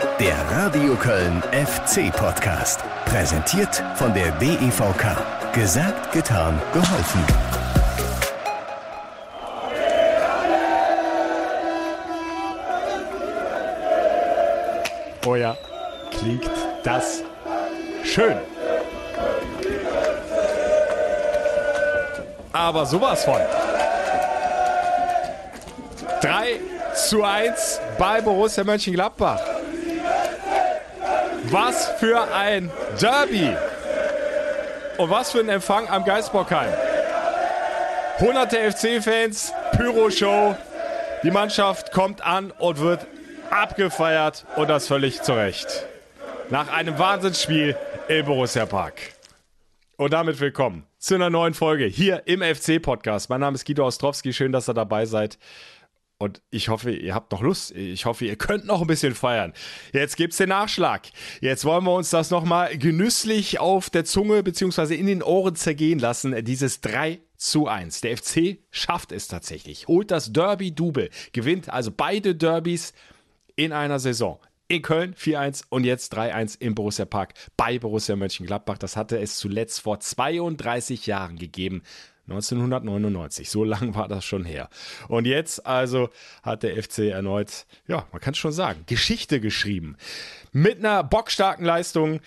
Der Radio Köln FC Podcast. Präsentiert von der DEVK. Gesagt, getan, geholfen. Oh ja, klingt das schön. Aber sowas von. 3 zu 1 bei Borussia Mönchengladbach. Was für ein Derby. Und was für ein Empfang am Geisbockheim. Hunderte FC-Fans, Pyro-Show. Die Mannschaft kommt an und wird abgefeiert und das völlig zu Recht. Nach einem Wahnsinnsspiel im Borussia Park. Und damit willkommen zu einer neuen Folge hier im FC-Podcast. Mein Name ist Guido Ostrowski. Schön, dass ihr dabei seid. Und ich hoffe, ihr habt noch Lust. Ich hoffe, ihr könnt noch ein bisschen feiern. Jetzt gibt's den Nachschlag. Jetzt wollen wir uns das nochmal genüsslich auf der Zunge bzw. in den Ohren zergehen lassen. Dieses 3 zu 1. Der FC schafft es tatsächlich. Holt das Derby-Double. Gewinnt also beide Derbys in einer Saison. In Köln 4-1 und jetzt 3-1 im Borussia Park bei Borussia Mönchengladbach. Das hatte es zuletzt vor 32 Jahren gegeben. 1999. So lang war das schon her. Und jetzt also hat der FC erneut, ja, man kann es schon sagen, Geschichte geschrieben. Mit einer bockstarken Leistung.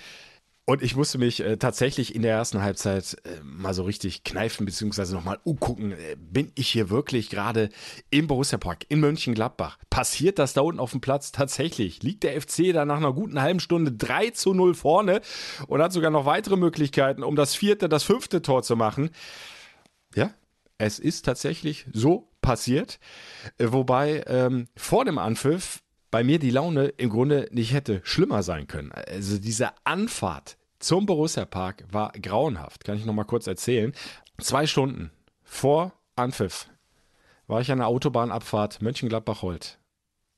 Und ich musste mich äh, tatsächlich in der ersten Halbzeit äh, mal so richtig kneifen, beziehungsweise nochmal umgucken. Äh, bin ich hier wirklich gerade im Borussia Park in Mönchengladbach? Passiert das da unten auf dem Platz tatsächlich? Liegt der FC da nach einer guten halben Stunde 3 zu 0 vorne und hat sogar noch weitere Möglichkeiten, um das vierte, das fünfte Tor zu machen? Ja, es ist tatsächlich so passiert. Äh, wobei ähm, vor dem Anpfiff bei mir die Laune im Grunde nicht hätte schlimmer sein können. Also diese Anfahrt zum Borussia Park war grauenhaft. Kann ich noch mal kurz erzählen. Zwei Stunden vor Anpfiff war ich an der Autobahnabfahrt Mönchengladbach-Holt.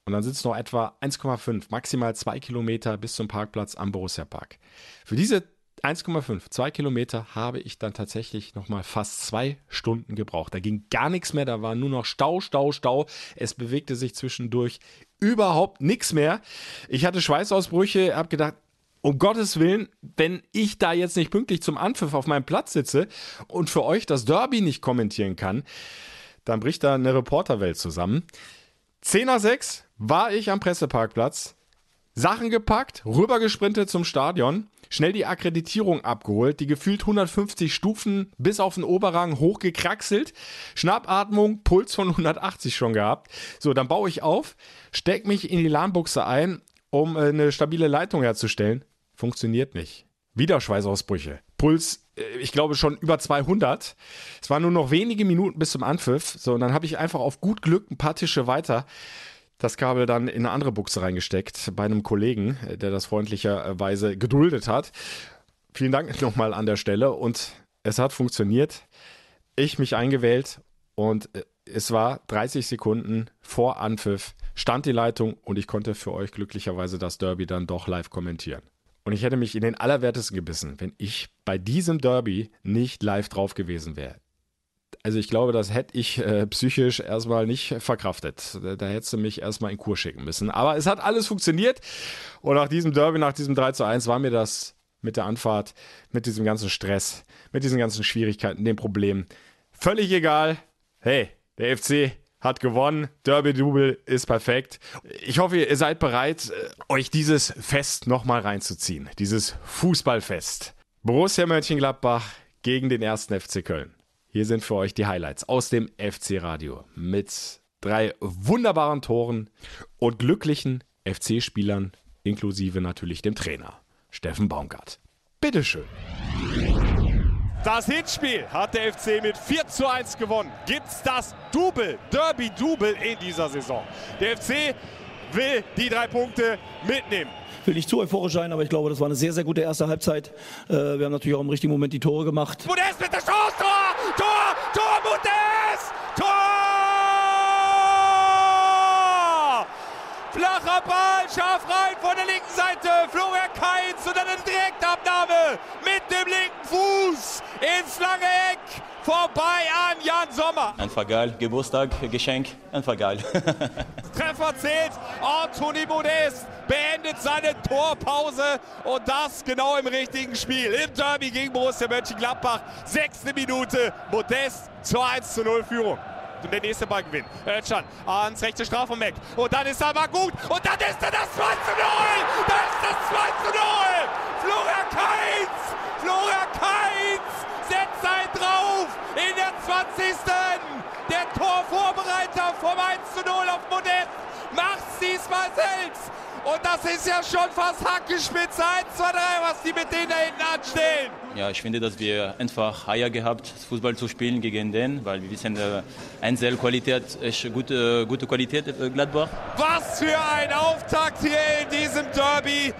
Und dann sind es noch etwa 1,5, maximal zwei Kilometer bis zum Parkplatz am Borussia Park. Für diese 1,5, zwei Kilometer habe ich dann tatsächlich nochmal fast zwei Stunden gebraucht. Da ging gar nichts mehr, da war nur noch Stau, Stau, Stau. Es bewegte sich zwischendurch überhaupt nichts mehr. Ich hatte Schweißausbrüche, habe gedacht, um Gottes Willen, wenn ich da jetzt nicht pünktlich zum Anpfiff auf meinem Platz sitze und für euch das Derby nicht kommentieren kann, dann bricht da eine Reporterwelt zusammen. 10 nach 6 war ich am Presseparkplatz, Sachen gepackt, rübergesprintet zum Stadion schnell die Akkreditierung abgeholt, die gefühlt 150 Stufen bis auf den Oberrang hochgekraxelt, Schnappatmung, Puls von 180 schon gehabt. So, dann baue ich auf, steck mich in die LAN-Buchse ein, um äh, eine stabile Leitung herzustellen. Funktioniert nicht. Wieder Schweißausbrüche. Puls, äh, ich glaube schon über 200. Es waren nur noch wenige Minuten bis zum Anpfiff. So, und dann habe ich einfach auf gut Glück ein paar Tische weiter das Kabel dann in eine andere Buchse reingesteckt bei einem Kollegen, der das freundlicherweise geduldet hat. Vielen Dank nochmal an der Stelle und es hat funktioniert. Ich mich eingewählt und es war 30 Sekunden vor Anpfiff, stand die Leitung und ich konnte für euch glücklicherweise das Derby dann doch live kommentieren. Und ich hätte mich in den Allerwertesten gebissen, wenn ich bei diesem Derby nicht live drauf gewesen wäre. Also ich glaube, das hätte ich äh, psychisch erstmal nicht verkraftet. Da, da hättest du mich erstmal in Kur schicken müssen. Aber es hat alles funktioniert. Und nach diesem Derby, nach diesem 3 zu 1, war mir das mit der Anfahrt, mit diesem ganzen Stress, mit diesen ganzen Schwierigkeiten, den Problemen völlig egal. Hey, der FC hat gewonnen. Derby-Double ist perfekt. Ich hoffe, ihr seid bereit, äh, euch dieses Fest nochmal reinzuziehen. Dieses Fußballfest. Borussia Mönchengladbach gegen den ersten FC Köln. Hier sind für euch die Highlights aus dem FC Radio mit drei wunderbaren Toren und glücklichen FC-Spielern, inklusive natürlich dem Trainer Steffen Baumgart. Bitteschön. Das Hinspiel hat der FC mit 4 zu 1 gewonnen. Gibt's das Double, Derby-Double in dieser Saison? Der FC will die drei Punkte mitnehmen will nicht zu euphorisch sein, aber ich glaube, das war eine sehr, sehr gute erste Halbzeit. Äh, wir haben natürlich auch im richtigen Moment die Tore gemacht. Modest mit der Chance, Tor! Tor! Tor, Modest! Tor! Flacher Ball, scharf rein von der linken Seite. Florian Kainz und dann eine Direktabnahme mit dem linken Fuß ins lange Eck. vorbei an Jan Sommer. Einfach geil, Geburtstag, Geschenk, einfach geil. Treffer zählt, Anthony Modest beendet seine Torpause und das genau im richtigen Spiel. Im Derby gegen Borussia Mönchengladbach, sechste Minute, Modest zur 1 zu 0 Führung und der nächste Ball gewinnt. Özcan ans rechte Strafraum Und dann ist er aber gut. Und dann ist er das 2 zu 0. Da ist das 2 zu 0. Florian Kainz. Florian Kainz setzt einen drauf in der 20. Der Torvorbereiter vom 1 zu 0 auf Modest macht's diesmal selbst. Und das ist ja schon fast Hackespitze 1, 2, 3, was die mit denen da hinten anstellen. Ja, ich finde, dass wir einfach Eier gehabt, Fußball zu spielen gegen den, weil wir wissen, äh, Einzelqualität ist gute, gute Qualität äh, Gladbach. Was für ein Auftakt hier in diesem Derby.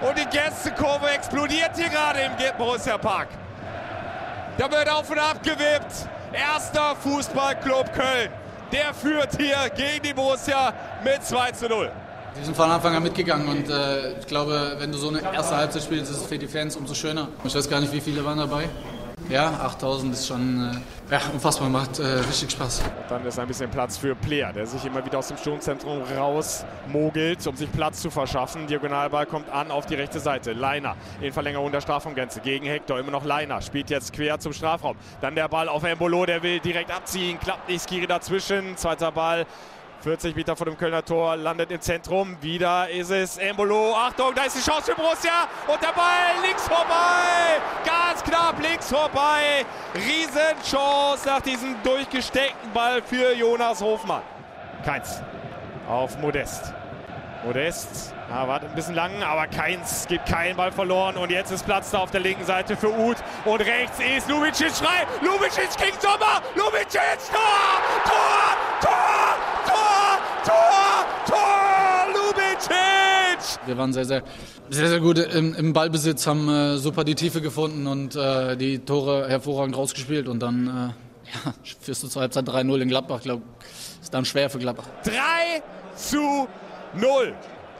Und die Gästekurve explodiert hier gerade im Borussia Park. Da wird auf und ab gewippt. Erster Fußballclub Köln. Der führt hier gegen die Borussia mit 2 zu 0. Wir sind von Anfang an mitgegangen und äh, ich glaube, wenn du so eine erste Halbzeit spielst, ist es für die Fans umso schöner. Ich weiß gar nicht, wie viele waren dabei. Ja, 8000 ist schon äh, ja, unfassbar, macht äh, richtig Spaß. Dann ist ein bisschen Platz für Player, der sich immer wieder aus dem Sturmzentrum rausmogelt, um sich Platz zu verschaffen. Diagonalball kommt an auf die rechte Seite. Leiner in Verlängerung der Strafraumgrenze gegen Hector. Immer noch Leiner, spielt jetzt quer zum Strafraum. Dann der Ball auf Embolo, der will direkt abziehen, klappt nicht, Skiri dazwischen. Zweiter Ball 40 Meter vor dem Kölner Tor, landet im Zentrum. Wieder ist es Embolo. Achtung, da ist die Chance für Borussia. Und der Ball links vorbei. Ganz knapp links vorbei. Riesenchance nach diesem durchgesteckten Ball für Jonas Hofmann. Keins auf Modest. Modest ja, wartet ein bisschen lang, aber Keins gibt keinen Ball verloren. Und jetzt ist Platz da auf der linken Seite für Uth. Und rechts ist Lubicic frei. Lubicic gegen Sommer. Lubicic, Tor, Tor, Tor, Tor, Tor, Lubicic. Wir waren sehr, sehr, sehr, sehr gut im, im Ballbesitz, haben äh, super die Tiefe gefunden und äh, die Tore hervorragend rausgespielt. Und dann äh, ja, führst du zur Halbzeit 3-0 in Gladbach. Ich glaube, ist dann schwer für Gladbach. 3 zu 0.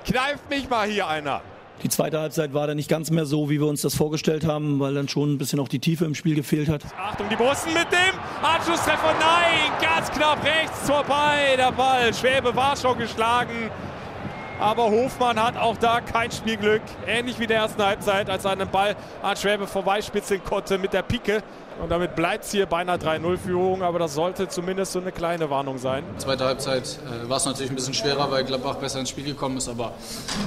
Kneift mich mal hier einer. Die zweite Halbzeit war dann nicht ganz mehr so, wie wir uns das vorgestellt haben, weil dann schon ein bisschen auch die Tiefe im Spiel gefehlt hat. Achtung, die Borussen mit dem Anschlusstreffer. Nein, ganz knapp rechts vorbei. Der Ball. Schwäbe war schon geschlagen. Aber Hofmann hat auch da kein Spielglück. Ähnlich wie in der ersten Halbzeit, als er einen Ball an Schwäbe vorbeispitzeln konnte mit der Pike. Und damit bleibt es hier beinahe 3-0-Führung, aber das sollte zumindest so eine kleine Warnung sein. Zweite Halbzeit äh, war es natürlich ein bisschen schwerer, weil Gladbach besser ins Spiel gekommen ist, aber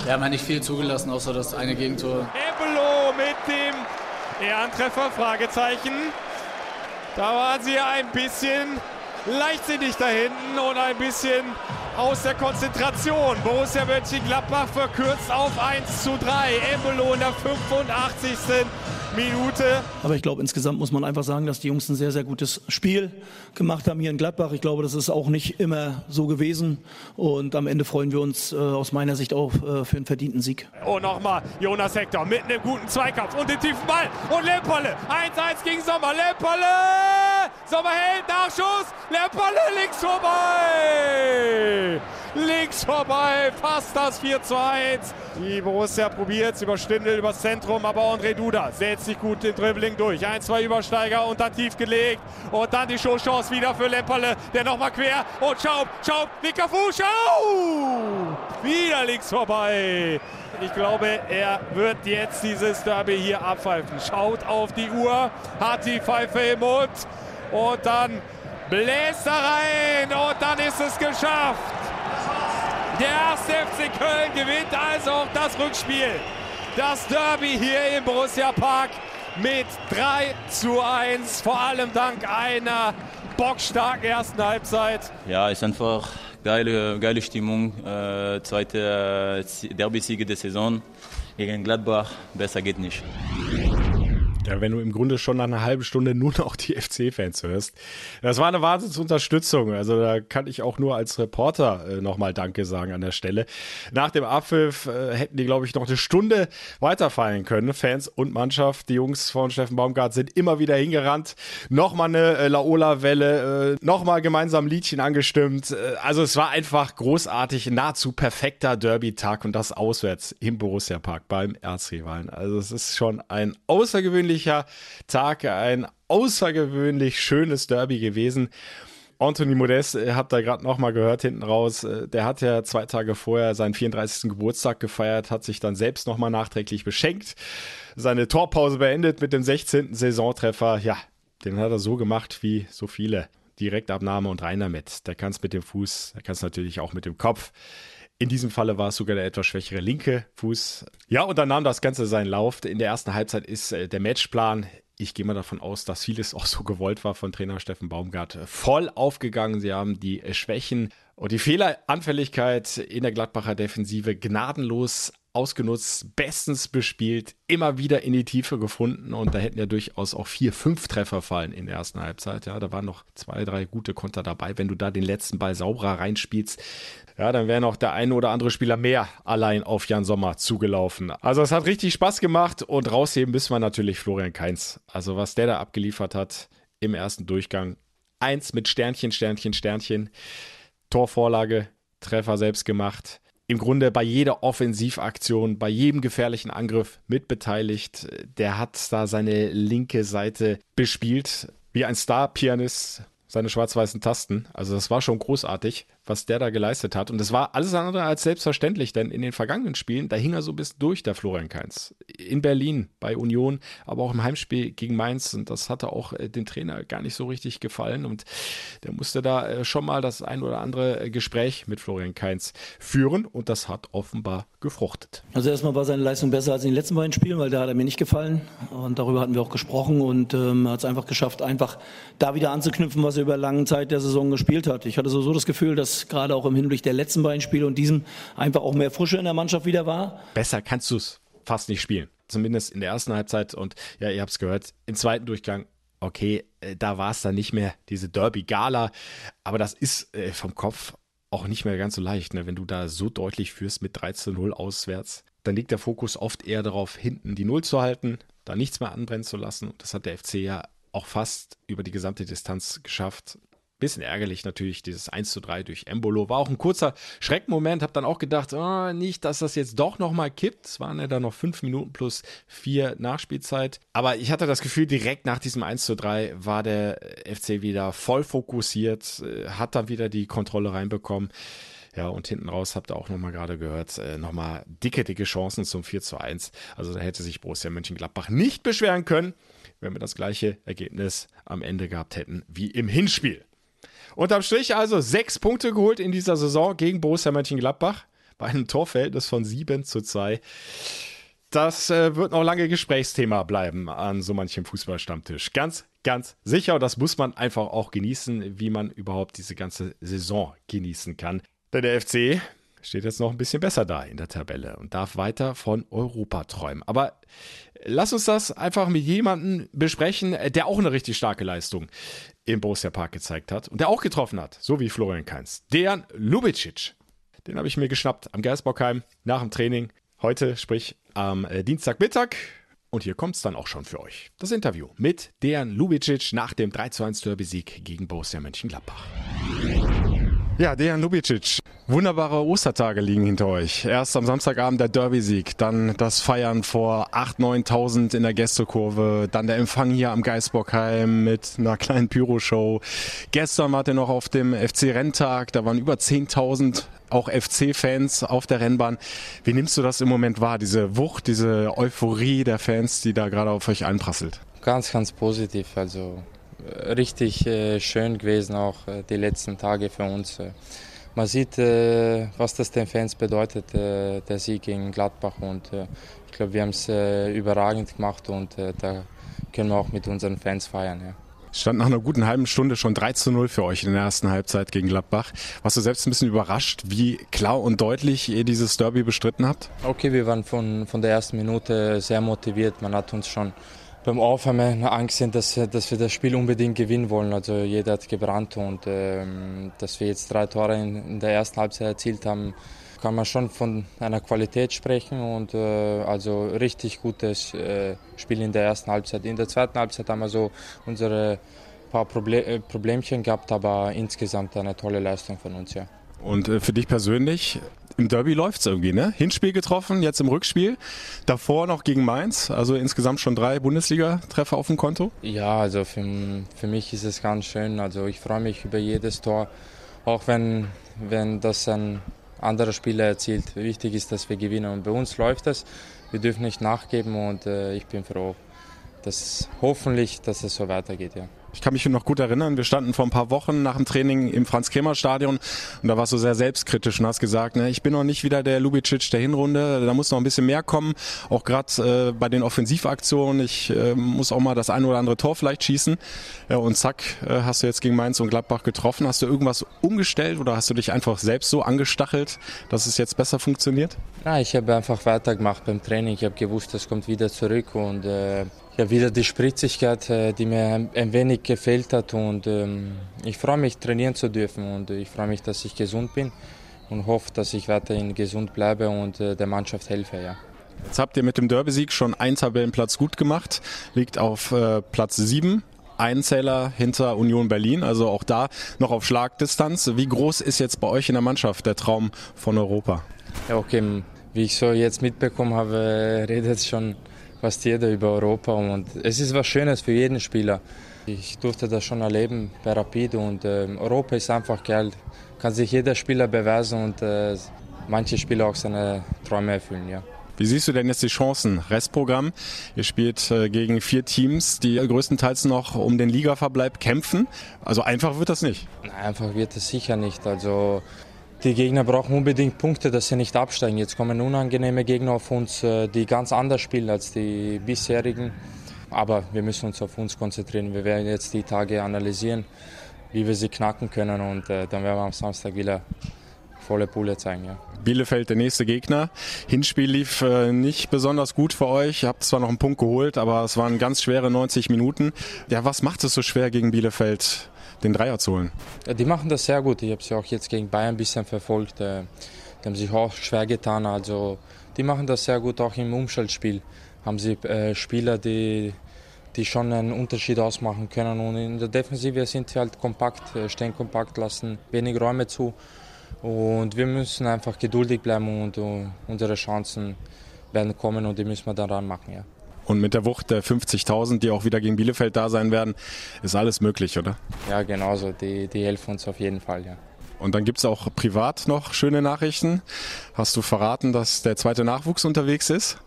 wir haben ja nicht viel zugelassen, außer das eine Gegentor. Ebelo mit dem Ehrentreffer, Fragezeichen. Da waren sie ein bisschen leichtsinnig da hinten und ein bisschen aus der Konzentration. Borussia Mönchengladbach verkürzt auf 1 zu 3. Embolo in der 85. Minute. Aber ich glaube, insgesamt muss man einfach sagen, dass die Jungs ein sehr, sehr gutes Spiel gemacht haben hier in Gladbach. Ich glaube, das ist auch nicht immer so gewesen. Und am Ende freuen wir uns äh, aus meiner Sicht auch äh, für einen verdienten Sieg. Oh, nochmal Jonas Hector mit einem guten Zweikampf und den tiefen Ball. Und Lemperle. 1-1 gegen Sommer. Lemperle! Sommer hält Nachschuss. Lemperle links vorbei. Links vorbei, fast das 4 zu 1. Die Borussia probiert es über Stindel, übers Zentrum, aber André Duda setzt sich gut den Dribbling durch. Ein, zwei Übersteiger und dann tief gelegt. Und dann die Showchance wieder für Lemperle, der nochmal quer. Und Schaub, Schaub, linker Fuß, Schaub! Wieder links vorbei. Ich glaube, er wird jetzt dieses Derby hier abpfeifen. Schaut auf die Uhr, hat die Pfeife im Mund und dann bläst er rein und dann ist es geschafft. Der erste FC Köln gewinnt also auch das Rückspiel. Das Derby hier im Borussia Park mit 3 zu 1. Vor allem dank einer bockstarken ersten Halbzeit. Ja, ist einfach geile, geile Stimmung. Äh, zweite Derby-Siege der Saison gegen Gladbach. Besser geht nicht. Ja, wenn du im Grunde schon nach einer halben Stunde nur noch die FC-Fans hörst. Das war eine Wahnsinnsunterstützung. Also da kann ich auch nur als Reporter äh, nochmal Danke sagen an der Stelle. Nach dem Abpfiff äh, hätten die, glaube ich, noch eine Stunde weiterfallen können. Fans und Mannschaft, die Jungs von Steffen Baumgart sind immer wieder hingerannt. Nochmal eine äh, Laola-Welle, äh, nochmal gemeinsam Liedchen angestimmt. Äh, also es war einfach großartig, nahezu perfekter Derby-Tag und das auswärts im Borussia Park beim Erzrivalen. Also es ist schon ein außergewöhnlich außergewöhnlicher Tag, ein außergewöhnlich schönes Derby gewesen. Anthony Modest, ihr habt da gerade nochmal gehört hinten raus, äh, der hat ja zwei Tage vorher seinen 34. Geburtstag gefeiert, hat sich dann selbst nochmal nachträglich beschenkt, seine Torpause beendet mit dem 16. Saisontreffer. Ja, den hat er so gemacht wie so viele. Direktabnahme und rein damit. Der kann es mit dem Fuß, der kann es natürlich auch mit dem Kopf. In diesem Falle war es sogar der etwas schwächere linke Fuß. Ja, und dann nahm das Ganze seinen Lauf. In der ersten Halbzeit ist äh, der Matchplan ich gehe mal davon aus, dass vieles auch so gewollt war von Trainer Steffen Baumgart. Voll aufgegangen. Sie haben die Schwächen und die Fehleranfälligkeit in der Gladbacher Defensive gnadenlos ausgenutzt, bestens bespielt, immer wieder in die Tiefe gefunden und da hätten ja durchaus auch vier, fünf Treffer fallen in der ersten Halbzeit. Ja, da waren noch zwei, drei gute Konter dabei. Wenn du da den letzten Ball sauberer reinspielst, ja, dann wäre noch der eine oder andere Spieler mehr allein auf Jan Sommer zugelaufen. Also es hat richtig Spaß gemacht und rausheben müssen wir natürlich Florian Kainz. Also was der da abgeliefert hat im ersten Durchgang. Eins mit Sternchen, Sternchen, Sternchen. Torvorlage, Treffer selbst gemacht im Grunde bei jeder Offensivaktion, bei jedem gefährlichen Angriff mitbeteiligt. Der hat da seine linke Seite bespielt, wie ein Star-Pianist seine schwarz-weißen Tasten. Also das war schon großartig was der da geleistet hat. Und das war alles andere als selbstverständlich, denn in den vergangenen Spielen, da hing er so bisschen durch, der Florian Kainz. In Berlin, bei Union, aber auch im Heimspiel gegen Mainz. Und das hatte auch äh, den Trainer gar nicht so richtig gefallen. Und der musste da äh, schon mal das ein oder andere äh, Gespräch mit Florian Kainz führen. Und das hat offenbar gefruchtet. Also erstmal war seine Leistung besser als in den letzten beiden Spielen, weil da hat er mir nicht gefallen. Und darüber hatten wir auch gesprochen. Und ähm, hat es einfach geschafft, einfach da wieder anzuknüpfen, was er über lange Zeit der Saison gespielt hat. Ich hatte so das Gefühl, dass gerade auch im Hinblick der letzten beiden Spiele und diesem einfach auch mehr Frische in der Mannschaft wieder war. Besser kannst du es fast nicht spielen. Zumindest in der ersten Halbzeit und ja, ihr habt es gehört, im zweiten Durchgang okay, äh, da war es dann nicht mehr diese Derby-Gala, aber das ist äh, vom Kopf auch nicht mehr ganz so leicht, ne? wenn du da so deutlich führst mit 13-0 auswärts. Dann liegt der Fokus oft eher darauf, hinten die Null zu halten, da nichts mehr anbrennen zu lassen. Und das hat der FC ja auch fast über die gesamte Distanz geschafft. Bisschen ärgerlich natürlich, dieses 1 zu 3 durch Embolo. War auch ein kurzer Schreckmoment. Hab dann auch gedacht, oh, nicht, dass das jetzt doch nochmal kippt. Es waren ja dann noch fünf Minuten plus vier Nachspielzeit. Aber ich hatte das Gefühl, direkt nach diesem 1 zu 3 war der FC wieder voll fokussiert, äh, hat dann wieder die Kontrolle reinbekommen. Ja, und hinten raus habt ihr auch nochmal gerade gehört, äh, nochmal dicke, dicke Chancen zum 4 zu 1. Also da hätte sich Borussia Mönchengladbach nicht beschweren können, wenn wir das gleiche Ergebnis am Ende gehabt hätten wie im Hinspiel. Unterm Strich also sechs Punkte geholt in dieser Saison gegen Borussia Mönchengladbach bei einem Torverhältnis von 7 zu 2. Das äh, wird noch lange Gesprächsthema bleiben an so manchem Fußballstammtisch. Ganz, ganz sicher. Und das muss man einfach auch genießen, wie man überhaupt diese ganze Saison genießen kann. Denn der FC steht jetzt noch ein bisschen besser da in der Tabelle und darf weiter von Europa träumen. Aber lass uns das einfach mit jemandem besprechen, der auch eine richtig starke Leistung im Borussia Park gezeigt hat und der auch getroffen hat, so wie Florian Kainz. Dejan Lubicic. Den habe ich mir geschnappt am Gersbockheim nach dem Training. Heute, sprich am äh, Dienstagmittag. Und hier kommt es dann auch schon für euch. Das Interview mit Dejan Lubicic nach dem 3-1 Derby-Sieg gegen Borussia Mönchengladbach. Ja, Dejan Lubicic, wunderbare Ostertage liegen hinter euch. Erst am Samstagabend der Derby-Sieg, dann das Feiern vor 8.000, 9.000 in der Gästekurve, dann der Empfang hier am Geisbockheim mit einer kleinen Pyroshow. Gestern wart ihr noch auf dem FC-Renntag, da waren über 10.000 auch FC-Fans auf der Rennbahn. Wie nimmst du das im Moment wahr, diese Wucht, diese Euphorie der Fans, die da gerade auf euch einprasselt? Ganz, ganz positiv. Also richtig äh, schön gewesen, auch äh, die letzten Tage für uns. Äh. Man sieht, was das den Fans bedeutet, der Sieg gegen Gladbach. Und ich glaube, wir haben es überragend gemacht und da können wir auch mit unseren Fans feiern. Ja. Stand nach einer guten halben Stunde schon 3 zu 0 für euch in der ersten Halbzeit gegen Gladbach. Warst du selbst ein bisschen überrascht, wie klar und deutlich ihr dieses Derby bestritten habt? Okay, wir waren von, von der ersten Minute sehr motiviert. Man hat uns schon beim Aufwärmen angesehen, dass, dass wir das Spiel unbedingt gewinnen wollen. Also jeder hat gebrannt und ähm, dass wir jetzt drei Tore in, in, der ersten Halbzeit erzielt haben, kann man schon von einer Qualität sprechen und äh, also richtig gutes äh, Spiel in der ersten Halbzeit. In der zweiten Halbzeit haben wir so unsere paar Proble äh, Problemchen gehabt, aber insgesamt eine tolle Leistung von uns, ja. Und äh, für dich persönlich, im Derby läuft es irgendwie, ne? Hinspiel getroffen, jetzt im Rückspiel. Davor noch gegen Mainz, also insgesamt schon drei Bundesliga-Treffer auf dem Konto. Ja, also für, für mich ist es ganz schön. Also ich freue mich über jedes Tor, auch wenn, wenn das ein anderer Spieler erzielt. Wichtig ist, dass wir gewinnen und bei uns läuft es. Wir dürfen nicht nachgeben und äh, ich bin froh, dass hoffentlich, dass es so weitergeht, ja. Ich kann mich noch gut erinnern, wir standen vor ein paar Wochen nach dem Training im Franz-Kremer-Stadion und da warst du sehr selbstkritisch und hast gesagt, ne, ich bin noch nicht wieder der Lubicic der Hinrunde, da muss noch ein bisschen mehr kommen, auch gerade äh, bei den Offensivaktionen. Ich äh, muss auch mal das ein oder andere Tor vielleicht schießen. Ja, und zack, äh, hast du jetzt gegen Mainz und Gladbach getroffen. Hast du irgendwas umgestellt oder hast du dich einfach selbst so angestachelt, dass es jetzt besser funktioniert? Ja, ich habe einfach weitergemacht beim Training. Ich habe gewusst, das kommt wieder zurück und äh, ja, wieder die Spritzigkeit, äh, die mir ein wenig gefehlt hat. Und ähm, ich freue mich, trainieren zu dürfen und ich freue mich, dass ich gesund bin und hoffe, dass ich weiterhin gesund bleibe und äh, der Mannschaft helfe. Ja. Jetzt habt ihr mit dem Derby-Sieg schon einen Tabellenplatz gut gemacht, liegt auf äh, Platz 7. Ein Zähler hinter Union Berlin, also auch da noch auf Schlagdistanz. Wie groß ist jetzt bei euch in der Mannschaft der Traum von Europa? Ja, okay. Wie ich so jetzt mitbekommen habe, redet schon fast jeder über Europa und es ist was Schönes für jeden Spieler. Ich durfte das schon erleben bei Rapid und äh, Europa ist einfach geil. Kann sich jeder Spieler beweisen und äh, manche Spieler auch seine Träume erfüllen. Ja. Wie siehst du denn jetzt die Chancen? Restprogramm. Ihr spielt äh, gegen vier Teams, die größtenteils noch um den Ligaverbleib kämpfen. Also einfach wird das nicht. Nein, einfach wird es sicher nicht. Also die Gegner brauchen unbedingt Punkte, dass sie nicht absteigen. Jetzt kommen unangenehme Gegner auf uns, äh, die ganz anders spielen als die bisherigen. Aber wir müssen uns auf uns konzentrieren. Wir werden jetzt die Tage analysieren, wie wir sie knacken können und äh, dann werden wir am Samstag wieder volle Pulle zeigen. Ja. Bielefeld der nächste Gegner. Hinspiel lief äh, nicht besonders gut für euch. Ihr habt zwar noch einen Punkt geholt, aber es waren ganz schwere 90 Minuten. Ja, was macht es so schwer gegen Bielefeld? Den Dreier zu holen. Ja, die machen das sehr gut. Ich habe sie auch jetzt gegen Bayern ein bisschen verfolgt. Äh, die haben sich auch schwer getan. Also die machen das sehr gut auch im Umschaltspiel. Haben sie äh, Spieler, die, die schon einen Unterschied ausmachen können. Und in der Defensive sind sie halt kompakt, äh, stehen kompakt, lassen wenig Räume zu. Und wir müssen einfach geduldig bleiben und uh, unsere Chancen werden kommen und die müssen wir dann ranmachen. Ja. Und mit der Wucht der 50.000, die auch wieder gegen Bielefeld da sein werden, ist alles möglich, oder? Ja, genauso. Die, die helfen uns auf jeden Fall, ja. Und dann gibt es auch privat noch schöne Nachrichten. Hast du verraten, dass der zweite Nachwuchs unterwegs ist?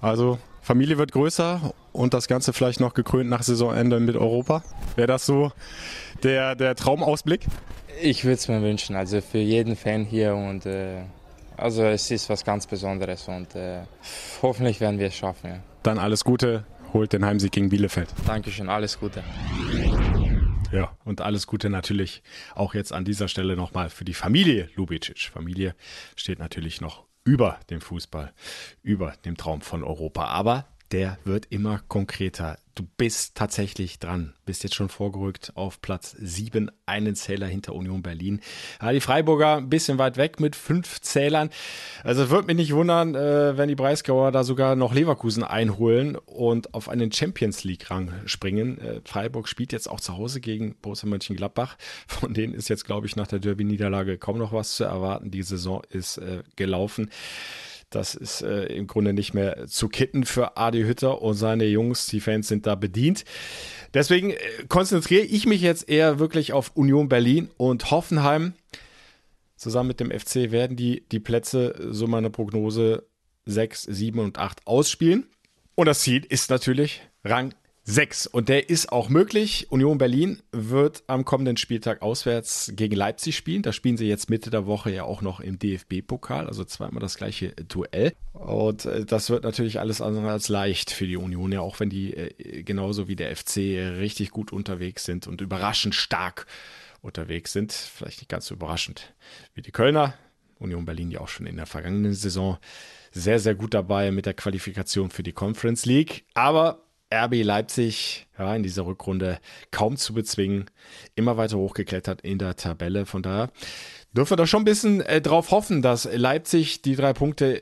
Also Familie wird größer und das Ganze vielleicht noch gekrönt nach Saisonende mit Europa. Wäre das so der, der Traumausblick? Ich würde es mir wünschen, also für jeden Fan hier und äh, also es ist was ganz Besonderes und äh, hoffentlich werden wir es schaffen. Ja. Dann alles Gute, holt den Heimsieg gegen Bielefeld. Dankeschön, alles Gute. Ja, und alles Gute natürlich auch jetzt an dieser Stelle nochmal für die Familie Lubicic. Familie steht natürlich noch über dem Fußball, über dem Traum von Europa. Aber der wird immer konkreter. Du bist tatsächlich dran. Bist jetzt schon vorgerückt auf Platz 7, einen Zähler hinter Union Berlin. Ja, die Freiburger ein bisschen weit weg mit fünf Zählern. Also wird mich nicht wundern, äh, wenn die Breisgauer da sogar noch Leverkusen einholen und auf einen Champions League-Rang springen. Äh, Freiburg spielt jetzt auch zu Hause gegen Borussia Mönchengladbach. Von denen ist jetzt, glaube ich, nach der Derby-Niederlage kaum noch was zu erwarten. Die Saison ist äh, gelaufen. Das ist äh, im Grunde nicht mehr zu kitten für Adi Hütter und seine Jungs. Die Fans sind da bedient. Deswegen äh, konzentriere ich mich jetzt eher wirklich auf Union Berlin und Hoffenheim. Zusammen mit dem FC werden die die Plätze, so meine Prognose, 6, 7 und 8 ausspielen. Und das Ziel ist natürlich Rang 6. Und der ist auch möglich. Union Berlin wird am kommenden Spieltag auswärts gegen Leipzig spielen. Da spielen sie jetzt Mitte der Woche ja auch noch im DFB-Pokal, also zweimal das gleiche Duell. Und äh, das wird natürlich alles andere als leicht für die Union, ja, auch wenn die äh, genauso wie der FC richtig gut unterwegs sind und überraschend stark unterwegs sind. Vielleicht nicht ganz so überraschend wie die Kölner. Union Berlin ja auch schon in der vergangenen Saison sehr, sehr gut dabei mit der Qualifikation für die Conference League. Aber RB Leipzig ja, in dieser Rückrunde kaum zu bezwingen, immer weiter hochgeklettert in der Tabelle. Von daher dürfen wir da schon ein bisschen äh, drauf hoffen, dass Leipzig die drei Punkte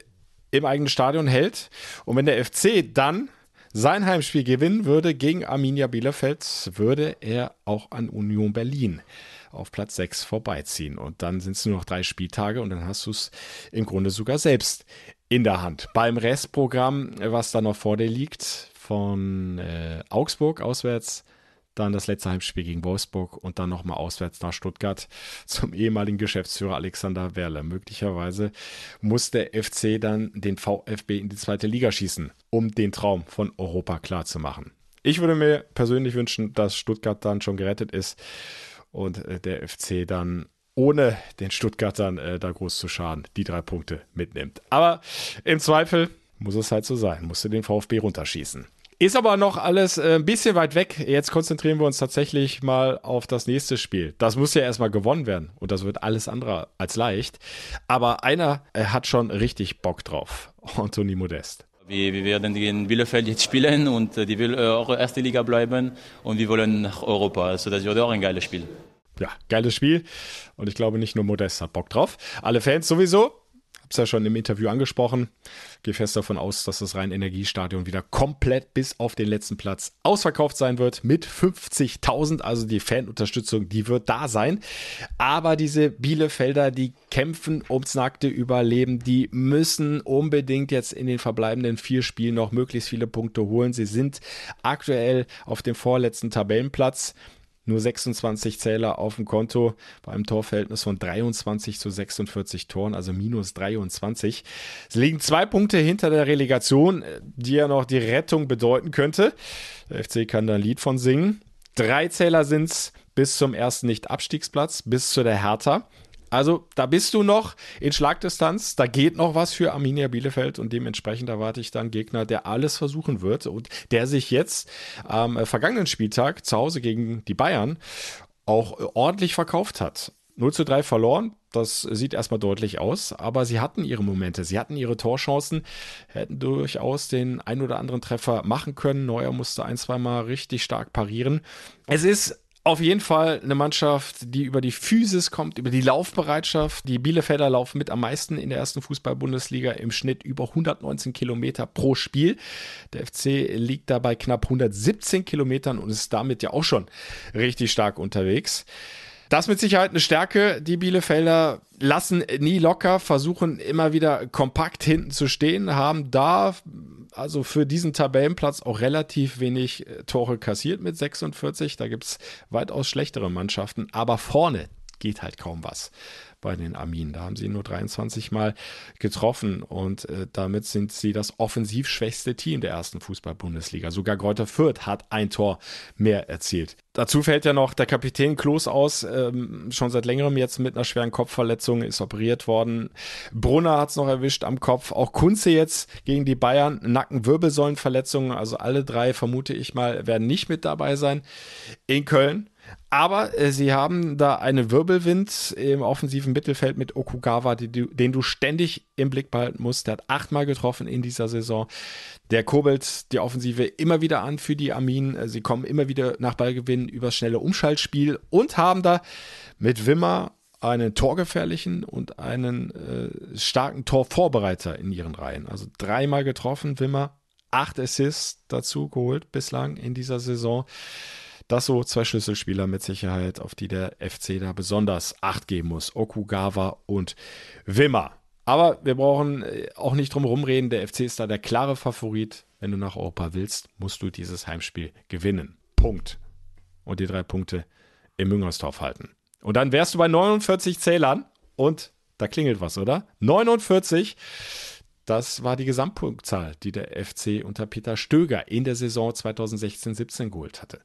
im eigenen Stadion hält. Und wenn der FC dann sein Heimspiel gewinnen würde gegen Arminia Bielefeld, würde er auch an Union Berlin auf Platz 6 vorbeiziehen. Und dann sind es nur noch drei Spieltage und dann hast du es im Grunde sogar selbst in der Hand. Beim Restprogramm, was da noch vor dir liegt, von äh, Augsburg auswärts dann das letzte Heimspiel gegen Wolfsburg und dann nochmal auswärts nach Stuttgart zum ehemaligen Geschäftsführer Alexander Werle. Möglicherweise muss der FC dann den VfB in die zweite Liga schießen, um den Traum von Europa klarzumachen. Ich würde mir persönlich wünschen, dass Stuttgart dann schon gerettet ist und äh, der FC dann ohne den Stuttgartern äh, da groß zu schaden, die drei Punkte mitnimmt. Aber im Zweifel muss es halt so sein, musste den VfB runterschießen. Ist aber noch alles äh, ein bisschen weit weg. Jetzt konzentrieren wir uns tatsächlich mal auf das nächste Spiel. Das muss ja erstmal gewonnen werden und das wird alles andere als leicht. Aber einer äh, hat schon richtig Bock drauf. Anthony Modest. Wir, wir werden in Bielefeld jetzt spielen und äh, die will auch erste Liga bleiben und wir wollen nach Europa. Also das wird auch ein geiles Spiel. Ja, geiles Spiel. Und ich glaube, nicht nur Modest hat Bock drauf. Alle Fans sowieso es ja schon im Interview angesprochen. Gehe fest davon aus, dass das Rhein-Energiestadion wieder komplett bis auf den letzten Platz ausverkauft sein wird mit 50.000. Also die Fanunterstützung, die wird da sein. Aber diese Bielefelder, die kämpfen ums nackte Überleben, die müssen unbedingt jetzt in den verbleibenden vier Spielen noch möglichst viele Punkte holen. Sie sind aktuell auf dem vorletzten Tabellenplatz nur 26 Zähler auf dem Konto bei einem Torverhältnis von 23 zu 46 Toren, also minus 23. Es liegen zwei Punkte hinter der Relegation, die ja noch die Rettung bedeuten könnte. Der FC kann da ein Lied von singen. Drei Zähler sind es bis zum ersten Nicht-Abstiegsplatz, bis zu der Hertha. Also da bist du noch in Schlagdistanz, da geht noch was für Arminia Bielefeld und dementsprechend erwarte ich dann Gegner, der alles versuchen wird und der sich jetzt am äh, vergangenen Spieltag zu Hause gegen die Bayern auch ordentlich verkauft hat. 0 zu 3 verloren, das sieht erstmal deutlich aus, aber sie hatten ihre Momente, sie hatten ihre Torchancen, hätten durchaus den ein oder anderen Treffer machen können. Neuer musste ein, zwei Mal richtig stark parieren. Es ist auf jeden Fall eine Mannschaft, die über die Physis kommt, über die Laufbereitschaft. Die Bielefelder laufen mit am meisten in der ersten Fußball-Bundesliga im Schnitt über 119 Kilometer pro Spiel. Der FC liegt dabei knapp 117 Kilometern und ist damit ja auch schon richtig stark unterwegs. Das mit Sicherheit eine Stärke. Die Bielefelder lassen nie locker, versuchen immer wieder kompakt hinten zu stehen, haben da also für diesen Tabellenplatz auch relativ wenig äh, Tore kassiert mit 46. Da gibt es weitaus schlechtere Mannschaften, aber vorne geht halt kaum was bei den Arminen. Da haben sie nur 23 Mal getroffen und äh, damit sind sie das offensiv schwächste Team der ersten Fußball-Bundesliga. Sogar Greuther Fürth hat ein Tor mehr erzielt. Dazu fällt ja noch der Kapitän Klos aus, ähm, schon seit längerem jetzt mit einer schweren Kopfverletzung, ist operiert worden. Brunner hat es noch erwischt am Kopf. Auch Kunze jetzt gegen die Bayern, Nackenwirbelsäulenverletzungen. Also alle drei, vermute ich mal, werden nicht mit dabei sein. In Köln aber äh, sie haben da einen Wirbelwind im offensiven Mittelfeld mit Okugawa, die, den du ständig im Blick behalten musst. Der hat achtmal getroffen in dieser Saison. Der kurbelt die Offensive immer wieder an für die Armin. Äh, sie kommen immer wieder nach Ballgewinn übers schnelle Umschaltspiel und haben da mit Wimmer einen torgefährlichen und einen äh, starken Torvorbereiter in ihren Reihen. Also dreimal getroffen, Wimmer, acht Assists dazu geholt bislang in dieser Saison. Das so zwei Schlüsselspieler mit Sicherheit, auf die der FC da besonders Acht geben muss. Okugawa und Wimmer. Aber wir brauchen äh, auch nicht drum rumreden. Der FC ist da der klare Favorit. Wenn du nach Europa willst, musst du dieses Heimspiel gewinnen. Punkt. Und die drei Punkte im Müngersdorf halten. Und dann wärst du bei 49 Zählern und da klingelt was, oder? 49. Das war die Gesamtpunktzahl, die der FC unter Peter Stöger in der Saison 2016-17 geholt hatte.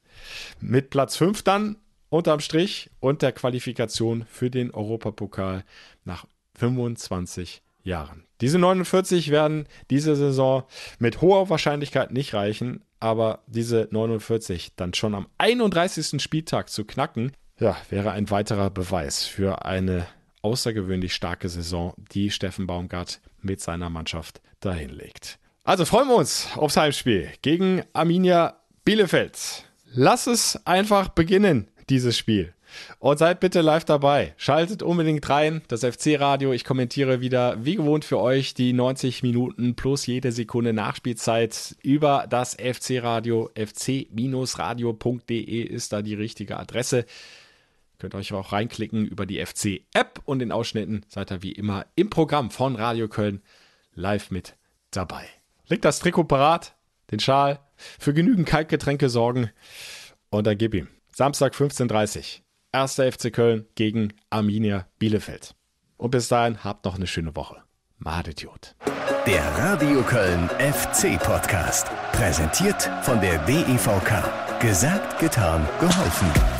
Mit Platz 5 dann unterm Strich und der Qualifikation für den Europapokal nach 25 Jahren. Diese 49 werden diese Saison mit hoher Wahrscheinlichkeit nicht reichen, aber diese 49 dann schon am 31. Spieltag zu knacken, ja, wäre ein weiterer Beweis für eine außergewöhnlich starke Saison, die Steffen Baumgart mit seiner Mannschaft dahinlegt. Also freuen wir uns aufs Heimspiel gegen Arminia Bielefeld. Lass es einfach beginnen, dieses Spiel. Und seid bitte live dabei. Schaltet unbedingt rein, das FC-Radio. Ich kommentiere wieder wie gewohnt für euch die 90 Minuten plus jede Sekunde Nachspielzeit über das FC-Radio. fc-radio.de ist da die richtige Adresse. Könnt ihr euch auch reinklicken über die FC-App und in Ausschnitten seid ihr wie immer im Programm von Radio Köln live mit dabei. Legt das Trikot parat, den Schal, für genügend Kaltgetränke sorgen und dann gib ihm. Samstag 15.30 Uhr. Erster FC Köln gegen Arminia Bielefeld. Und bis dahin habt noch eine schöne Woche. Madediot. Der Radio Köln FC Podcast. Präsentiert von der DEVK. Gesagt, getan, geholfen.